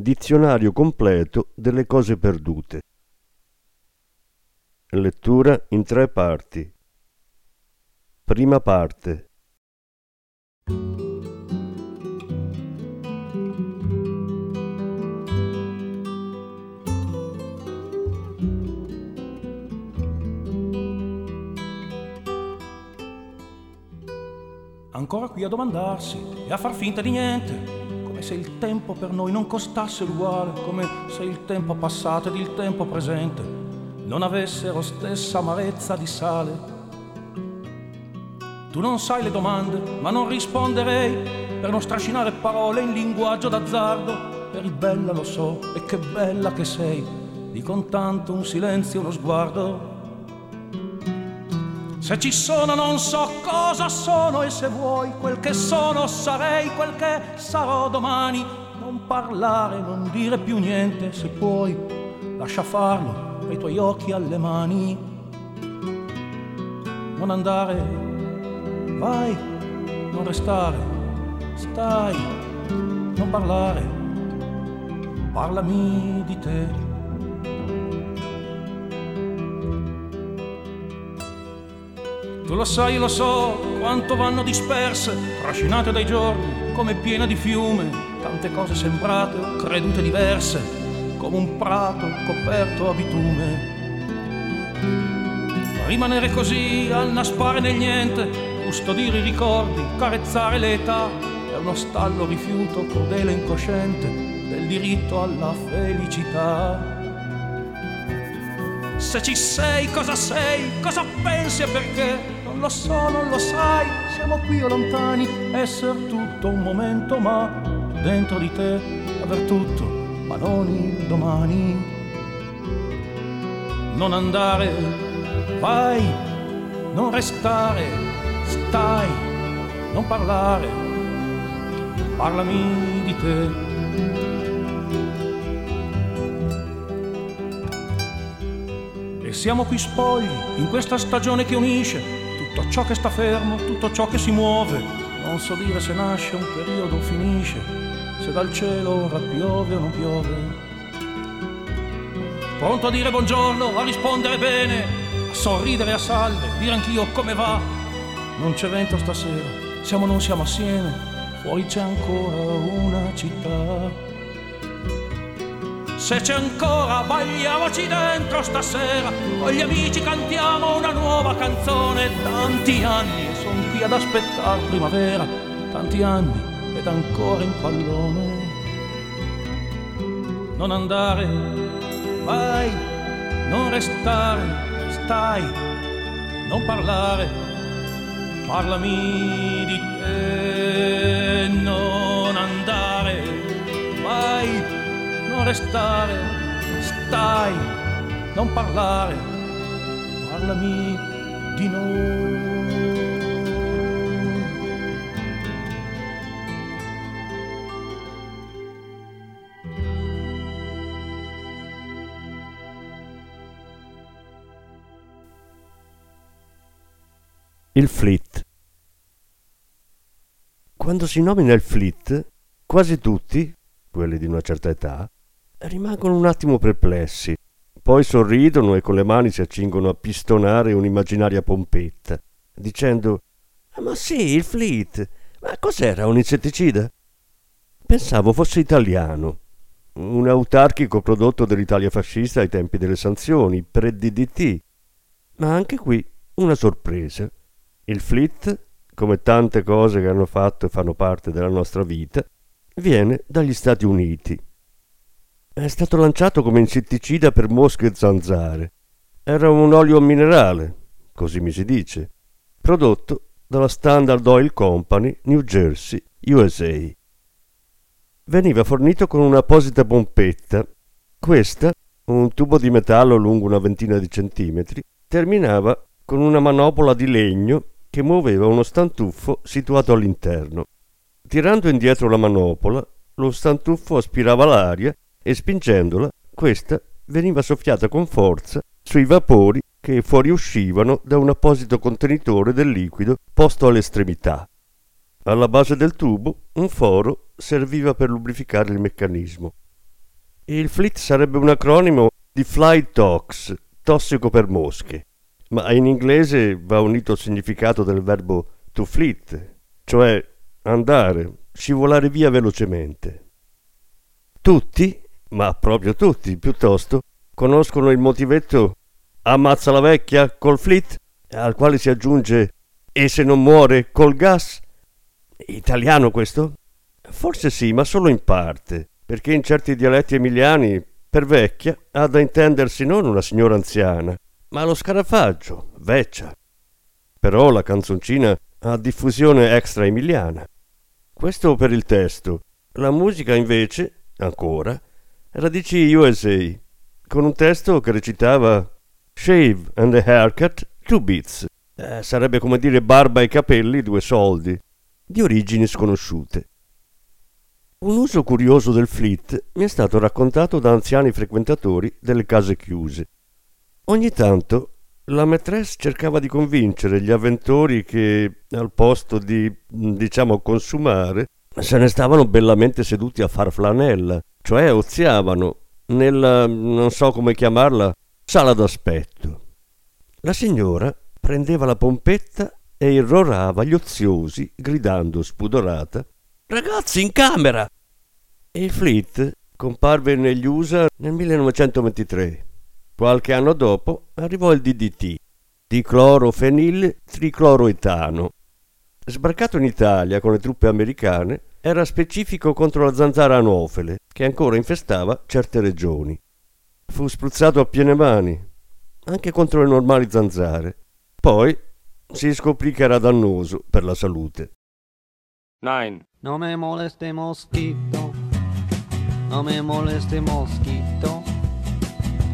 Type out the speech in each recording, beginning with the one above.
Dizionario completo delle cose perdute. Lettura in tre parti. Prima parte. Ancora qui a domandarsi e a far finta di niente come se il tempo per noi non costasse l'uguale, come se il tempo passato ed il tempo presente non avessero stessa amarezza di sale. Tu non sai le domande, ma non risponderei per non strascinare parole in linguaggio d'azzardo. Eri bella, lo so, e che bella che sei, di con tanto un silenzio, uno sguardo. Se ci sono non so cosa sono e se vuoi quel che sono sarei quel che sarò domani. Non parlare, non dire più niente se puoi, lascia farlo ai tuoi occhi alle mani. Non andare, vai, non restare, stai, non parlare, parlami di te. Tu lo sai, lo so, quanto vanno disperse, trascinate dai giorni, come piena di fiume, tante cose sembrate credute diverse, come un prato coperto a bitume. Rimanere così, annaspare nel niente, custodire i ricordi, carezzare l'età, è uno stallo rifiuto crudele e incosciente del diritto alla felicità. Se ci sei, cosa sei, cosa pensi e perché? Lo so, non lo sai, siamo qui o lontani, essere tutto un momento, ma dentro di te aver tutto, ma non il domani. Non andare, vai, non restare, stai, non parlare, parlami di te. E siamo qui spogli, in questa stagione che unisce ciò che sta fermo, tutto ciò che si muove. Non so dire se nasce un periodo o finisce, se dal cielo ora piove o non piove. Pronto a dire buongiorno, a rispondere bene, a sorridere a salve, dire anch'io come va. Non c'è vento stasera, siamo non siamo assieme, fuori c'è ancora una città. Se c'è ancora, balliamoci dentro stasera. Con gli amici cantiamo una nuova canzone. Tanti anni e son qui ad aspettare primavera. Tanti anni ed ancora in pallone. Non andare, vai, non restare, stai, non parlare. Parlami di te, non andare, vai non restare, stai, non parlare, parlami di noi. Il flit. Quando si nomina il flit, quasi tutti, quelli di una certa età, rimangono un attimo perplessi, poi sorridono e con le mani si accingono a pistonare un'immaginaria pompetta, dicendo Ma sì, il Fleet, ma cos'era un insetticida? Pensavo fosse italiano, un autarchico prodotto dell'Italia fascista ai tempi delle sanzioni, pre-DDT. Ma anche qui una sorpresa. Il Fleet, come tante cose che hanno fatto e fanno parte della nostra vita, viene dagli Stati Uniti è stato lanciato come insetticida per mosche e zanzare. Era un olio minerale, così mi si dice, prodotto dalla Standard Oil Company, New Jersey, USA. Veniva fornito con un'apposita pompetta Questa, un tubo di metallo lungo una ventina di centimetri, terminava con una manopola di legno che muoveva uno stantuffo situato all'interno. Tirando indietro la manopola, lo stantuffo aspirava l'aria e spingendola, questa veniva soffiata con forza sui vapori che fuoriuscivano da un apposito contenitore del liquido posto all'estremità. Alla base del tubo un foro serviva per lubrificare il meccanismo. Il FLIT sarebbe un acronimo di Fly Tox, tossico per mosche, ma in inglese va unito il significato del verbo to flit, cioè andare, scivolare via velocemente. Tutti, ma proprio tutti piuttosto, conoscono il motivetto ammazza la vecchia col flit, al quale si aggiunge e se non muore col gas? Italiano questo? Forse sì, ma solo in parte, perché in certi dialetti emiliani per vecchia ha da intendersi non una signora anziana, ma lo scarafaggio, veccia. Però la canzoncina ha diffusione extra emiliana. Questo per il testo. La musica invece, ancora, radici USA, con un testo che recitava Shave and a haircut, two bits. Eh, sarebbe come dire barba e capelli, due soldi, di origini sconosciute. Un uso curioso del flit mi è stato raccontato da anziani frequentatori delle case chiuse. Ogni tanto la maîtresse cercava di convincere gli avventori che, al posto di, diciamo, consumare, se ne stavano bellamente seduti a far flanella, cioè oziavano nella, non so come chiamarla, sala d'aspetto. La signora prendeva la pompetta e irrorava gli oziosi, gridando spudorata Ragazzi, in camera! Il Fleet comparve negli USA nel 1923. Qualche anno dopo arrivò il DDT, diclorofenil tricloroetano. Sbarcato in Italia con le truppe americane, era specifico contro la zanzara anofele, che ancora infestava certe regioni. Fu spruzzato a piene mani, anche contro le normali zanzare. Poi si scoprì che era dannoso per la salute. 9. No me moleste mosquito, no me moleste mosquito,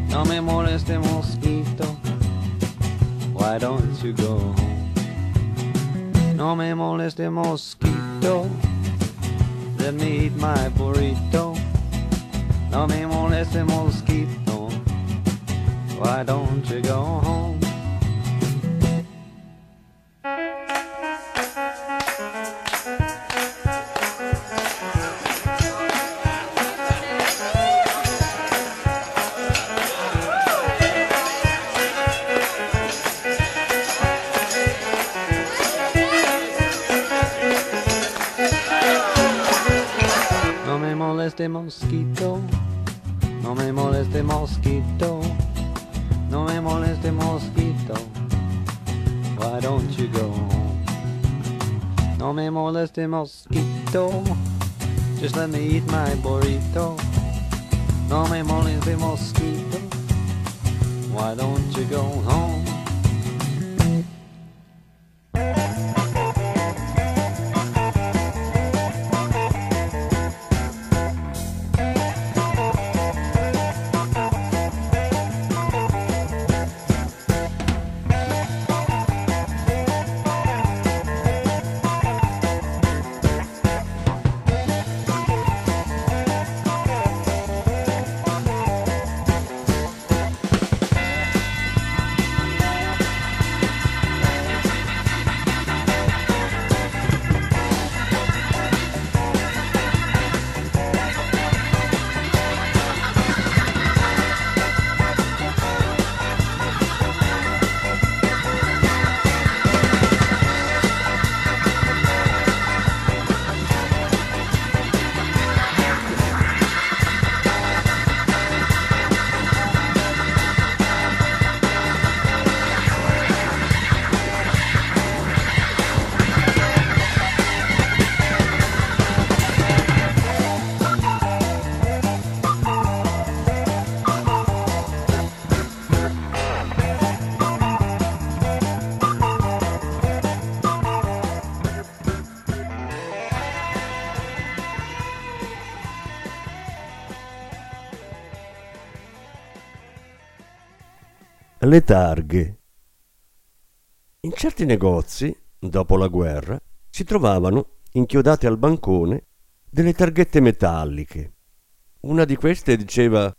no me moleste mosquito, why don't you go home? No me moleste mosquito, let me eat my burrito, no me moleste mosquito, why don't you go home? Moleste mosquito, no me moleste mosquito, no me moleste mosquito. Why don't you go home? No me moleste mosquito, just let me eat my burrito. No me moleste mosquito, why don't you go home? Le targhe. In certi negozi, dopo la guerra, si trovavano, inchiodate al bancone, delle targhette metalliche. Una di queste diceva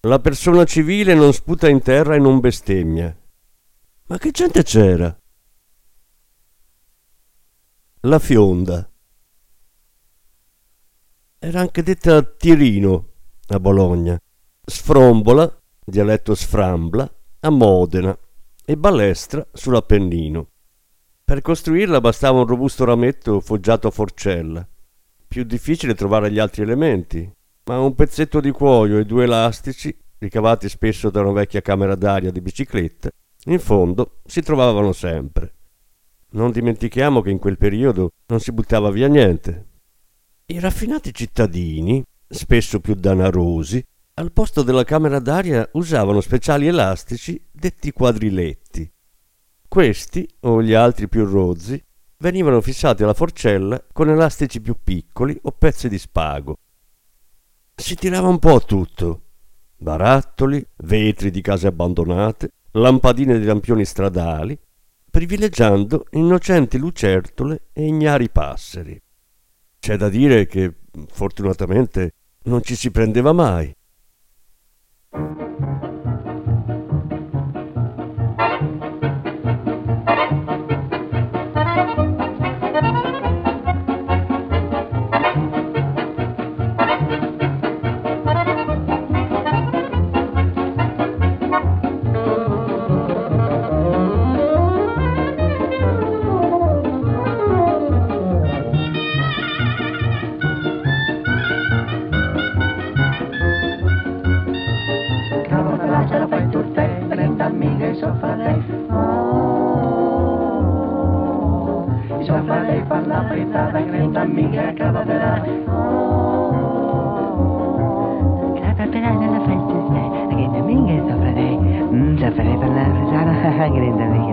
La persona civile non sputa in terra e non bestemmia. Ma che gente c'era? La fionda. Era anche detta tirino a Bologna, sfrombola, dialetto sframbla, a Modena e balestra sull'Appennino. Per costruirla bastava un robusto rametto foggiato a forcella. Più difficile trovare gli altri elementi, ma un pezzetto di cuoio e due elastici, ricavati spesso da una vecchia camera d'aria di bicicletta, in fondo si trovavano sempre. Non dimentichiamo che in quel periodo non si buttava via niente. I raffinati cittadini, spesso più danarosi, al posto della camera d'aria usavano speciali elastici detti quadriletti. Questi, o gli altri più rozzi, venivano fissati alla forcella con elastici più piccoli o pezzi di spago. Si tirava un po' tutto. Barattoli, vetri di case abbandonate, lampadine di lampioni stradali, privilegiando innocenti lucertole e ignari passeri. C'è da dire che, fortunatamente, non ci si prendeva mai. thank you hormiga caterpillar. Oh, caterpillar nella festa stai, che domingo soffrerei, mm, soffrerei per la risata, che domingo.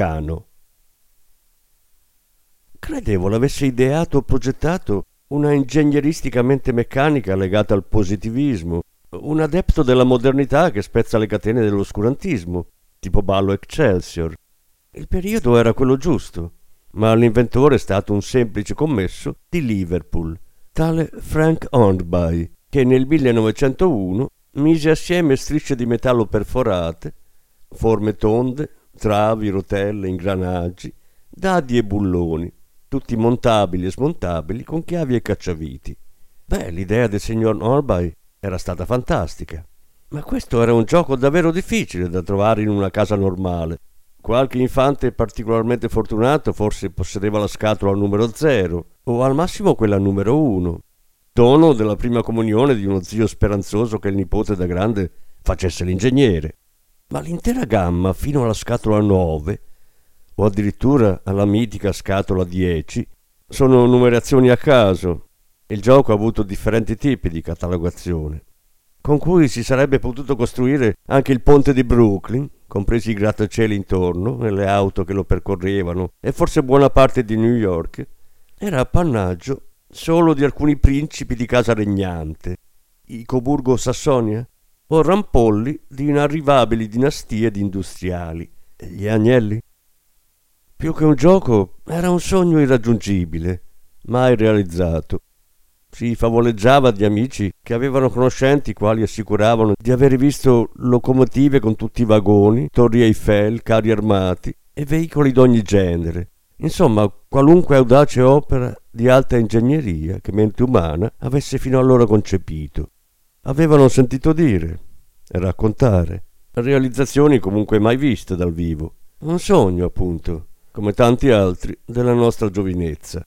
Meccano. Credevo l'avesse ideato o progettato una ingegneristicamente meccanica legata al positivismo, un adepto della modernità che spezza le catene dell'oscurantismo, tipo ballo Excelsior. Il periodo era quello giusto, ma l'inventore è stato un semplice commesso di Liverpool, tale Frank Hornby, che nel 1901 mise assieme strisce di metallo perforate, forme tonde, travi, rotelle, ingranaggi, dadi e bulloni, tutti montabili e smontabili con chiavi e cacciaviti. Beh, l'idea del signor Norby era stata fantastica, ma questo era un gioco davvero difficile da trovare in una casa normale, Qualche infante particolarmente fortunato forse possedeva la scatola numero zero, o al massimo quella numero uno, dono della prima comunione di uno zio speranzoso che il nipote da grande facesse l'ingegnere. Ma l'intera gamma, fino alla scatola 9, o addirittura alla mitica scatola 10, sono numerazioni a caso. Il gioco ha avuto differenti tipi di catalogazione, con cui si sarebbe potuto costruire anche il ponte di Brooklyn, compresi i grattacieli intorno e le auto che lo percorrevano, e forse buona parte di New York, era appannaggio solo di alcuni principi di casa regnante, i Coburgo-Sassonia, o rampolli di inarrivabili dinastie di industriali, gli agnelli. Più che un gioco, era un sogno irraggiungibile, mai realizzato. Si favoleggiava di amici che avevano conoscenti quali assicuravano di aver visto locomotive con tutti i vagoni, torri Eiffel, carri armati e veicoli d'ogni genere. Insomma, qualunque audace opera di alta ingegneria che mente umana avesse fino allora concepito. Avevano sentito dire e raccontare, realizzazioni comunque mai viste dal vivo. Un sogno, appunto, come tanti altri della nostra giovinezza.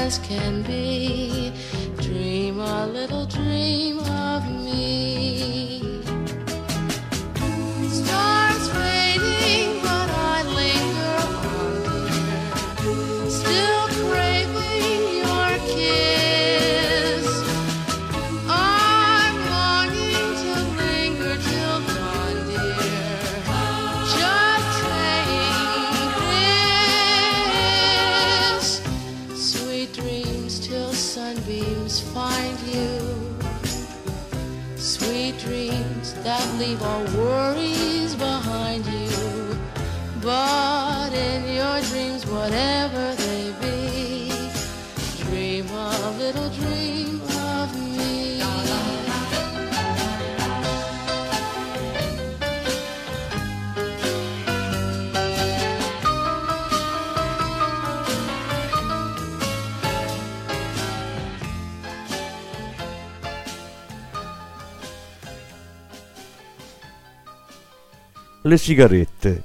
as can be. Dream a little arrivant Le sigarette.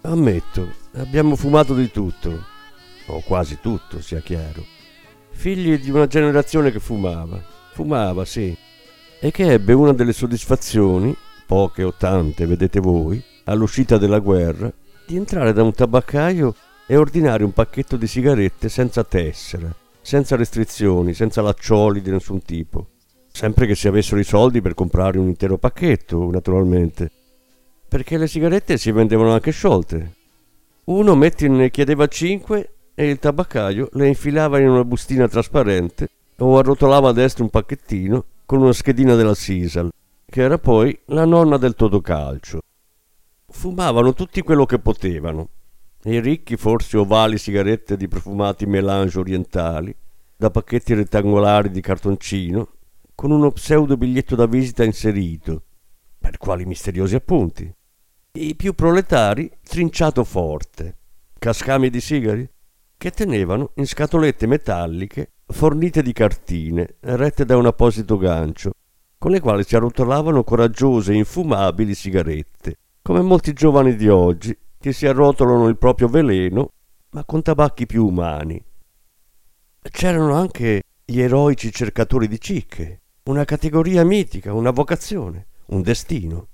Ammetto, abbiamo fumato di tutto, o quasi tutto, sia chiaro. Figli di una generazione che fumava, fumava, sì, e che ebbe una delle soddisfazioni, poche o tante, vedete voi, all'uscita della guerra, di entrare da un tabaccaio e ordinare un pacchetto di sigarette senza tessera, senza restrizioni, senza laccioli di nessun tipo. Sempre che si avessero i soldi per comprare un intero pacchetto, naturalmente. Perché le sigarette si vendevano anche sciolte. Uno metti ne chiedeva cinque e il tabaccaio le infilava in una bustina trasparente o arrotolava a destra un pacchettino con una schedina della Sisal, che era poi la nonna del totocalcio. Fumavano tutti quello che potevano. I ricchi forse ovali sigarette di profumati melange orientali, da pacchetti rettangolari di cartoncino, con uno pseudo biglietto da visita inserito. Per quali misteriosi appunti? I più proletari trinciato forte, cascami di sigari, che tenevano in scatolette metalliche fornite di cartine, rette da un apposito gancio, con le quali si arrotolavano coraggiose e infumabili sigarette, come molti giovani di oggi che si arrotolano il proprio veleno, ma con tabacchi più umani. C'erano anche gli eroici cercatori di cicche, una categoria mitica, una vocazione, un destino.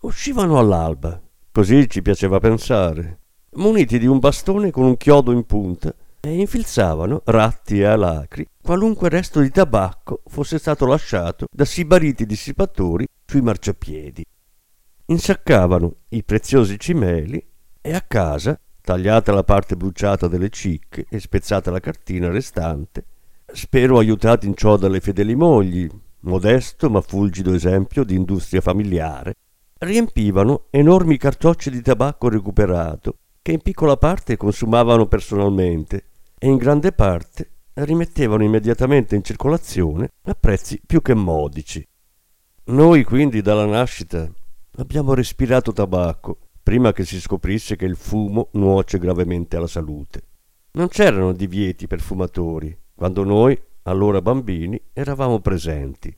Uscivano all'alba, così ci piaceva pensare, muniti di un bastone con un chiodo in punta e infilzavano, ratti e alacri, qualunque resto di tabacco fosse stato lasciato da sibariti dissipatori sui marciapiedi. Insaccavano i preziosi cimeli e a casa, tagliata la parte bruciata delle cicche e spezzata la cartina restante, spero aiutati in ciò dalle fedeli mogli, modesto ma fulgido esempio di industria familiare, riempivano enormi cartocci di tabacco recuperato che in piccola parte consumavano personalmente e in grande parte rimettevano immediatamente in circolazione a prezzi più che modici. Noi quindi dalla nascita abbiamo respirato tabacco prima che si scoprisse che il fumo nuoce gravemente alla salute. Non c'erano divieti per fumatori quando noi, allora bambini, eravamo presenti.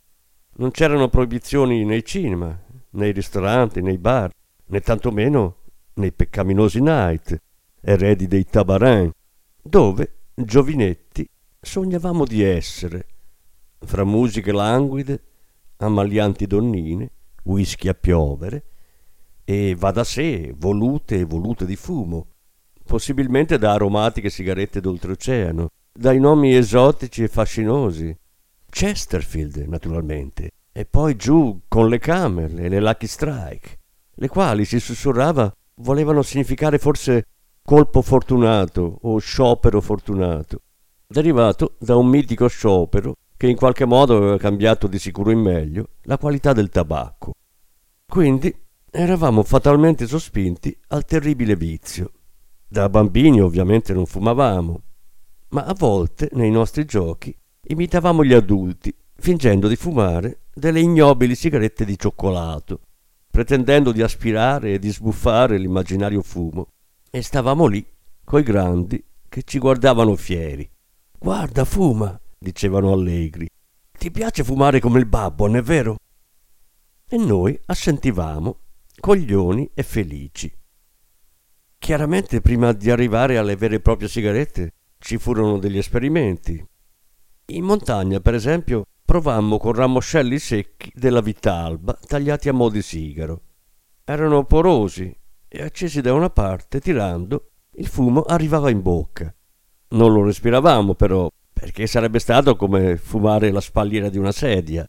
Non c'erano proibizioni nei cinema, nei ristoranti, nei bar, né tantomeno nei peccaminosi night, eredi dei tabarin, dove, giovinetti, sognavamo di essere, fra musiche languide, ammalianti donnine, whisky a piovere, e va da sé, volute e volute di fumo, possibilmente da aromatiche sigarette d'oltreoceano, dai nomi esotici e fascinosi. Chesterfield, naturalmente, e poi giù con le Camel e le Lucky Strike, le quali, si sussurrava, volevano significare forse colpo fortunato o sciopero fortunato, derivato da un mitico sciopero che in qualche modo aveva cambiato di sicuro in meglio la qualità del tabacco. Quindi eravamo fatalmente sospinti al terribile vizio. Da bambini ovviamente non fumavamo, ma a volte nei nostri giochi imitavamo gli adulti, fingendo di fumare delle ignobili sigarette di cioccolato, pretendendo di aspirare e di sbuffare l'immaginario fumo. E stavamo lì, coi grandi, che ci guardavano fieri. Guarda, fuma, dicevano allegri. Ti piace fumare come il babbo, non è vero? E noi assentivamo, coglioni e felici. Chiaramente prima di arrivare alle vere e proprie sigarette ci furono degli esperimenti. In montagna, per esempio, provammo con ramoscelli secchi della vitalba tagliati a mo' di sigaro. Erano porosi e accesi da una parte, tirando, il fumo arrivava in bocca. Non lo respiravamo però, perché sarebbe stato come fumare la spalliera di una sedia.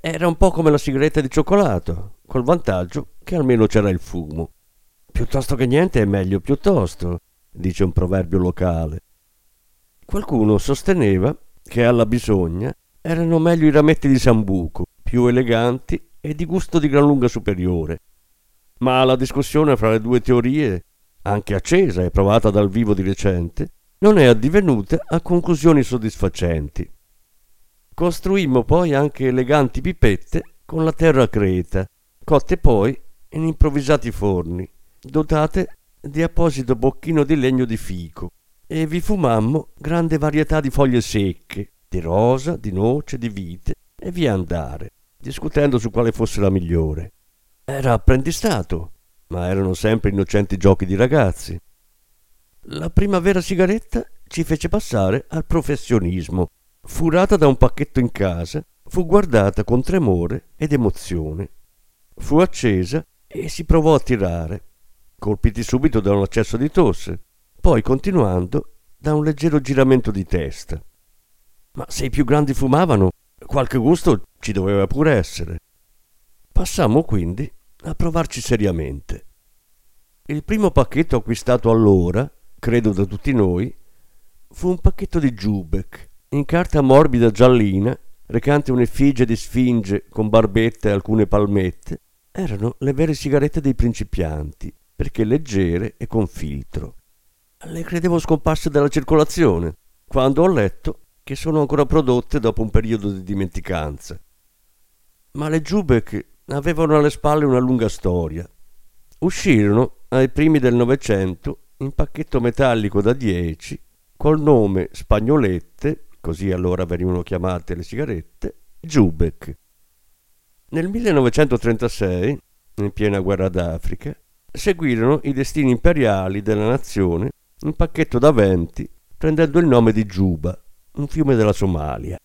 Era un po' come la sigaretta di cioccolato, col vantaggio che almeno c'era il fumo. Piuttosto che niente è meglio piuttosto, dice un proverbio locale. Qualcuno sosteneva che alla bisogna erano meglio i rametti di sambuco, più eleganti e di gusto di gran lunga superiore. Ma la discussione fra le due teorie, anche accesa e provata dal vivo di recente, non è addivenuta a conclusioni soddisfacenti. Costruimmo poi anche eleganti pipette con la terra creta, cotte poi in improvvisati forni, dotate di apposito bocchino di legno di fico, e vi fumammo grande varietà di foglie secche, di rosa, di noce, di vite e via andare, discutendo su quale fosse la migliore. Era apprendistato, ma erano sempre innocenti giochi di ragazzi. La prima vera sigaretta ci fece passare al professionismo. Furata da un pacchetto in casa, fu guardata con tremore ed emozione. Fu accesa e si provò a tirare, colpiti subito da un accesso di tosse, poi continuando da un leggero giramento di testa. Ma se i più grandi fumavano, qualche gusto ci doveva pure essere. Passammo quindi a provarci seriamente. Il primo pacchetto acquistato allora, credo da tutti noi, fu un pacchetto di Jubek, in carta morbida giallina, recante un'effigie di sfinge con barbette e alcune palmette. Erano le vere sigarette dei principianti, perché leggere e con filtro. Le credevo scomparse dalla circolazione, quando ho letto che sono ancora prodotte dopo un periodo di dimenticanza. Ma le Jubek avevano alle spalle una lunga storia. Uscirono ai primi del Novecento in pacchetto metallico da 10 col nome Spagnolette, così allora venivano chiamate le sigarette, Jubek. Nel 1936, in piena guerra d'Africa, seguirono i destini imperiali della nazione in pacchetto da 20 prendendo il nome di Giuba, un fiume della Somalia.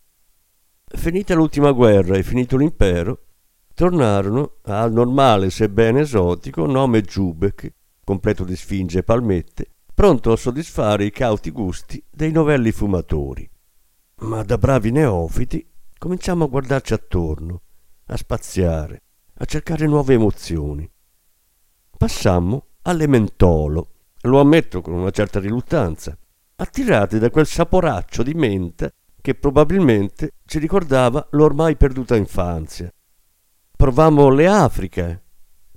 Finita l'ultima guerra e finito l'impero, tornarono al normale sebbene esotico nome Jubek, completo di sfinge e palmette, pronto a soddisfare i cauti gusti dei novelli fumatori. Ma da bravi neofiti cominciamo a guardarci attorno, a spaziare, a cercare nuove emozioni. Passammo all'ementolo, lo ammetto con una certa riluttanza, attirati da quel saporaccio di menta che probabilmente ci ricordava l'ormai perduta infanzia. Provammo le Afriche,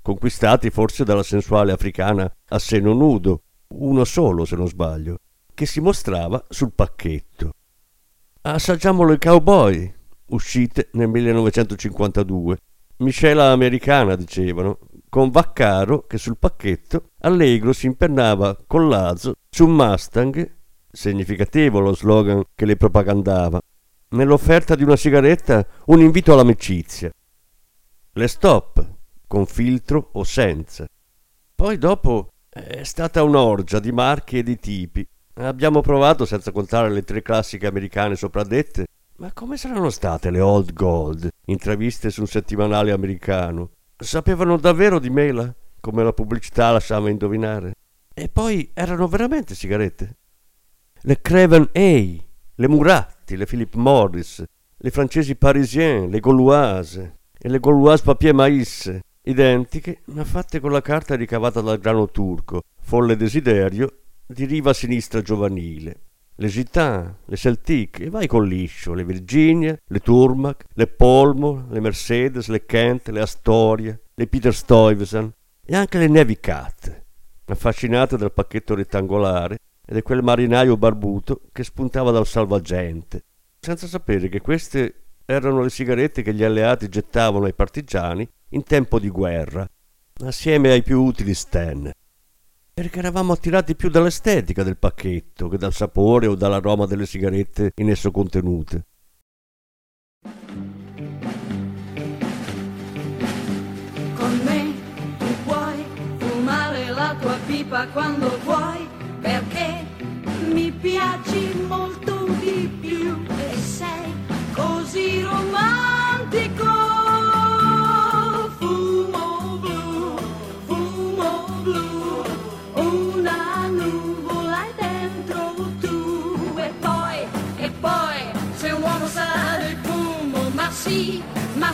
conquistati forse dalla sensuale africana a seno nudo, uno solo se non sbaglio, che si mostrava sul pacchetto. Assaggiamo le cowboy, uscite nel 1952, miscela americana dicevano, con Vaccaro che sul pacchetto allegro si impennava con l'aso su Mustang significativo lo slogan che le propagandava. Nell'offerta di una sigaretta un invito all'amicizia. Le stop, con filtro o senza. Poi dopo è stata un'orgia di marchi e di tipi. Abbiamo provato, senza contare le tre classiche americane sopradette, ma come saranno state le old gold, intraviste su un settimanale americano? Sapevano davvero di mela, come la pubblicità lasciava indovinare? E poi erano veramente sigarette? le Craven A, le Muratti, le Philip Morris, le francesi Parisien, le Gauloise e le Gauloise Papier Maïs, identiche ma fatte con la carta ricavata dal grano turco, folle desiderio di riva sinistra giovanile. Le Gitan, le Celtic e vai con liscio, le Virginia, le Turmac, le Polmo, le Mercedes, le Kent, le Astoria, le Peter Stuyvesant e anche le Navy Cat, affascinate dal pacchetto rettangolare ed è quel marinaio barbuto che spuntava dal salvagente, senza sapere che queste erano le sigarette che gli alleati gettavano ai partigiani in tempo di guerra, assieme ai più utili Sten. Perché eravamo attirati più dall'estetica del pacchetto che dal sapore o dall'aroma delle sigarette in esso contenute. Con me tu puoi fumare la tua pipa quando vuoi perché mi piaci molto fumo, ma